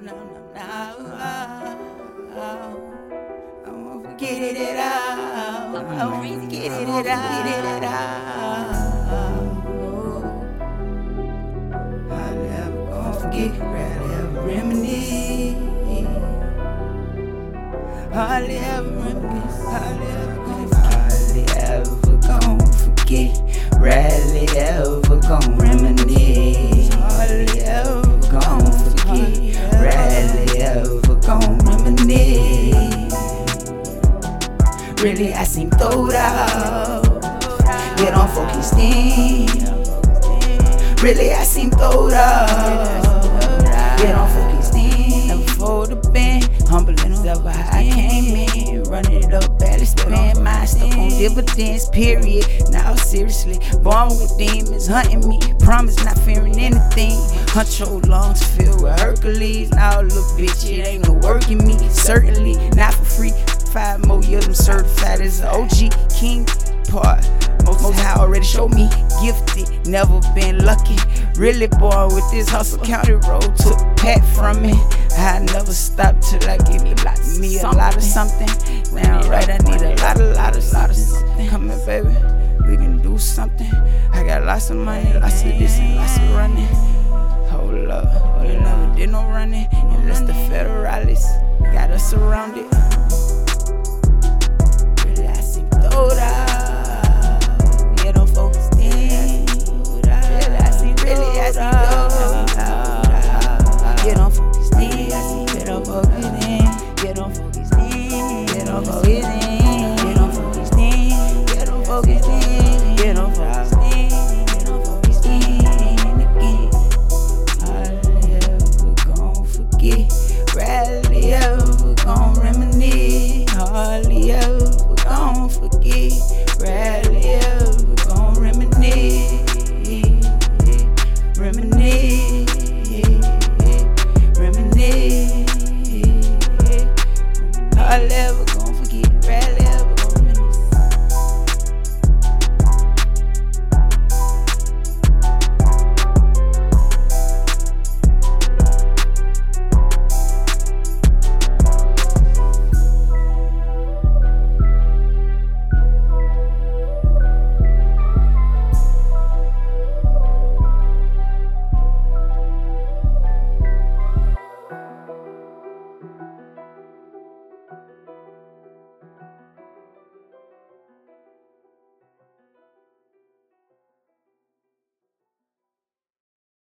no, no, no. I won't forget it at all. I won't forget it at all. Get it at all. Oh. I never gonna forget, rather ever reminisce. Hardly ever reminisce, hardly ever gonna hardly ever gonna forget, rarely ever gonna Really, I seem throwed out, yet I'm focused in. Really, I seem throwed out, yet I'm focused in. Never fold the bend, humble enough how I came in. Running it up, barely spend my stuck on dividends, period. Now, seriously, born with demons hunting me. Promise not fearing anything. Hunch your lungs filled with Hercules. Now, look, bitch, it ain't no work in me. Certainly not for free. As an OG king part. Most, high already showed me gifted, never been lucky. Really born with this hustle county road. Took pat from me. I never stopped till I give me, me a lot of something. Now, right, I need a lot, a lot, a lot of something. Come here, baby, we can do something. I got lots of money, lots of this and lots of running. Hold up, up, never did no running. Unless the federalists got us surrounded. Hardly ever gon' reminisce, hardly ever gon' forget.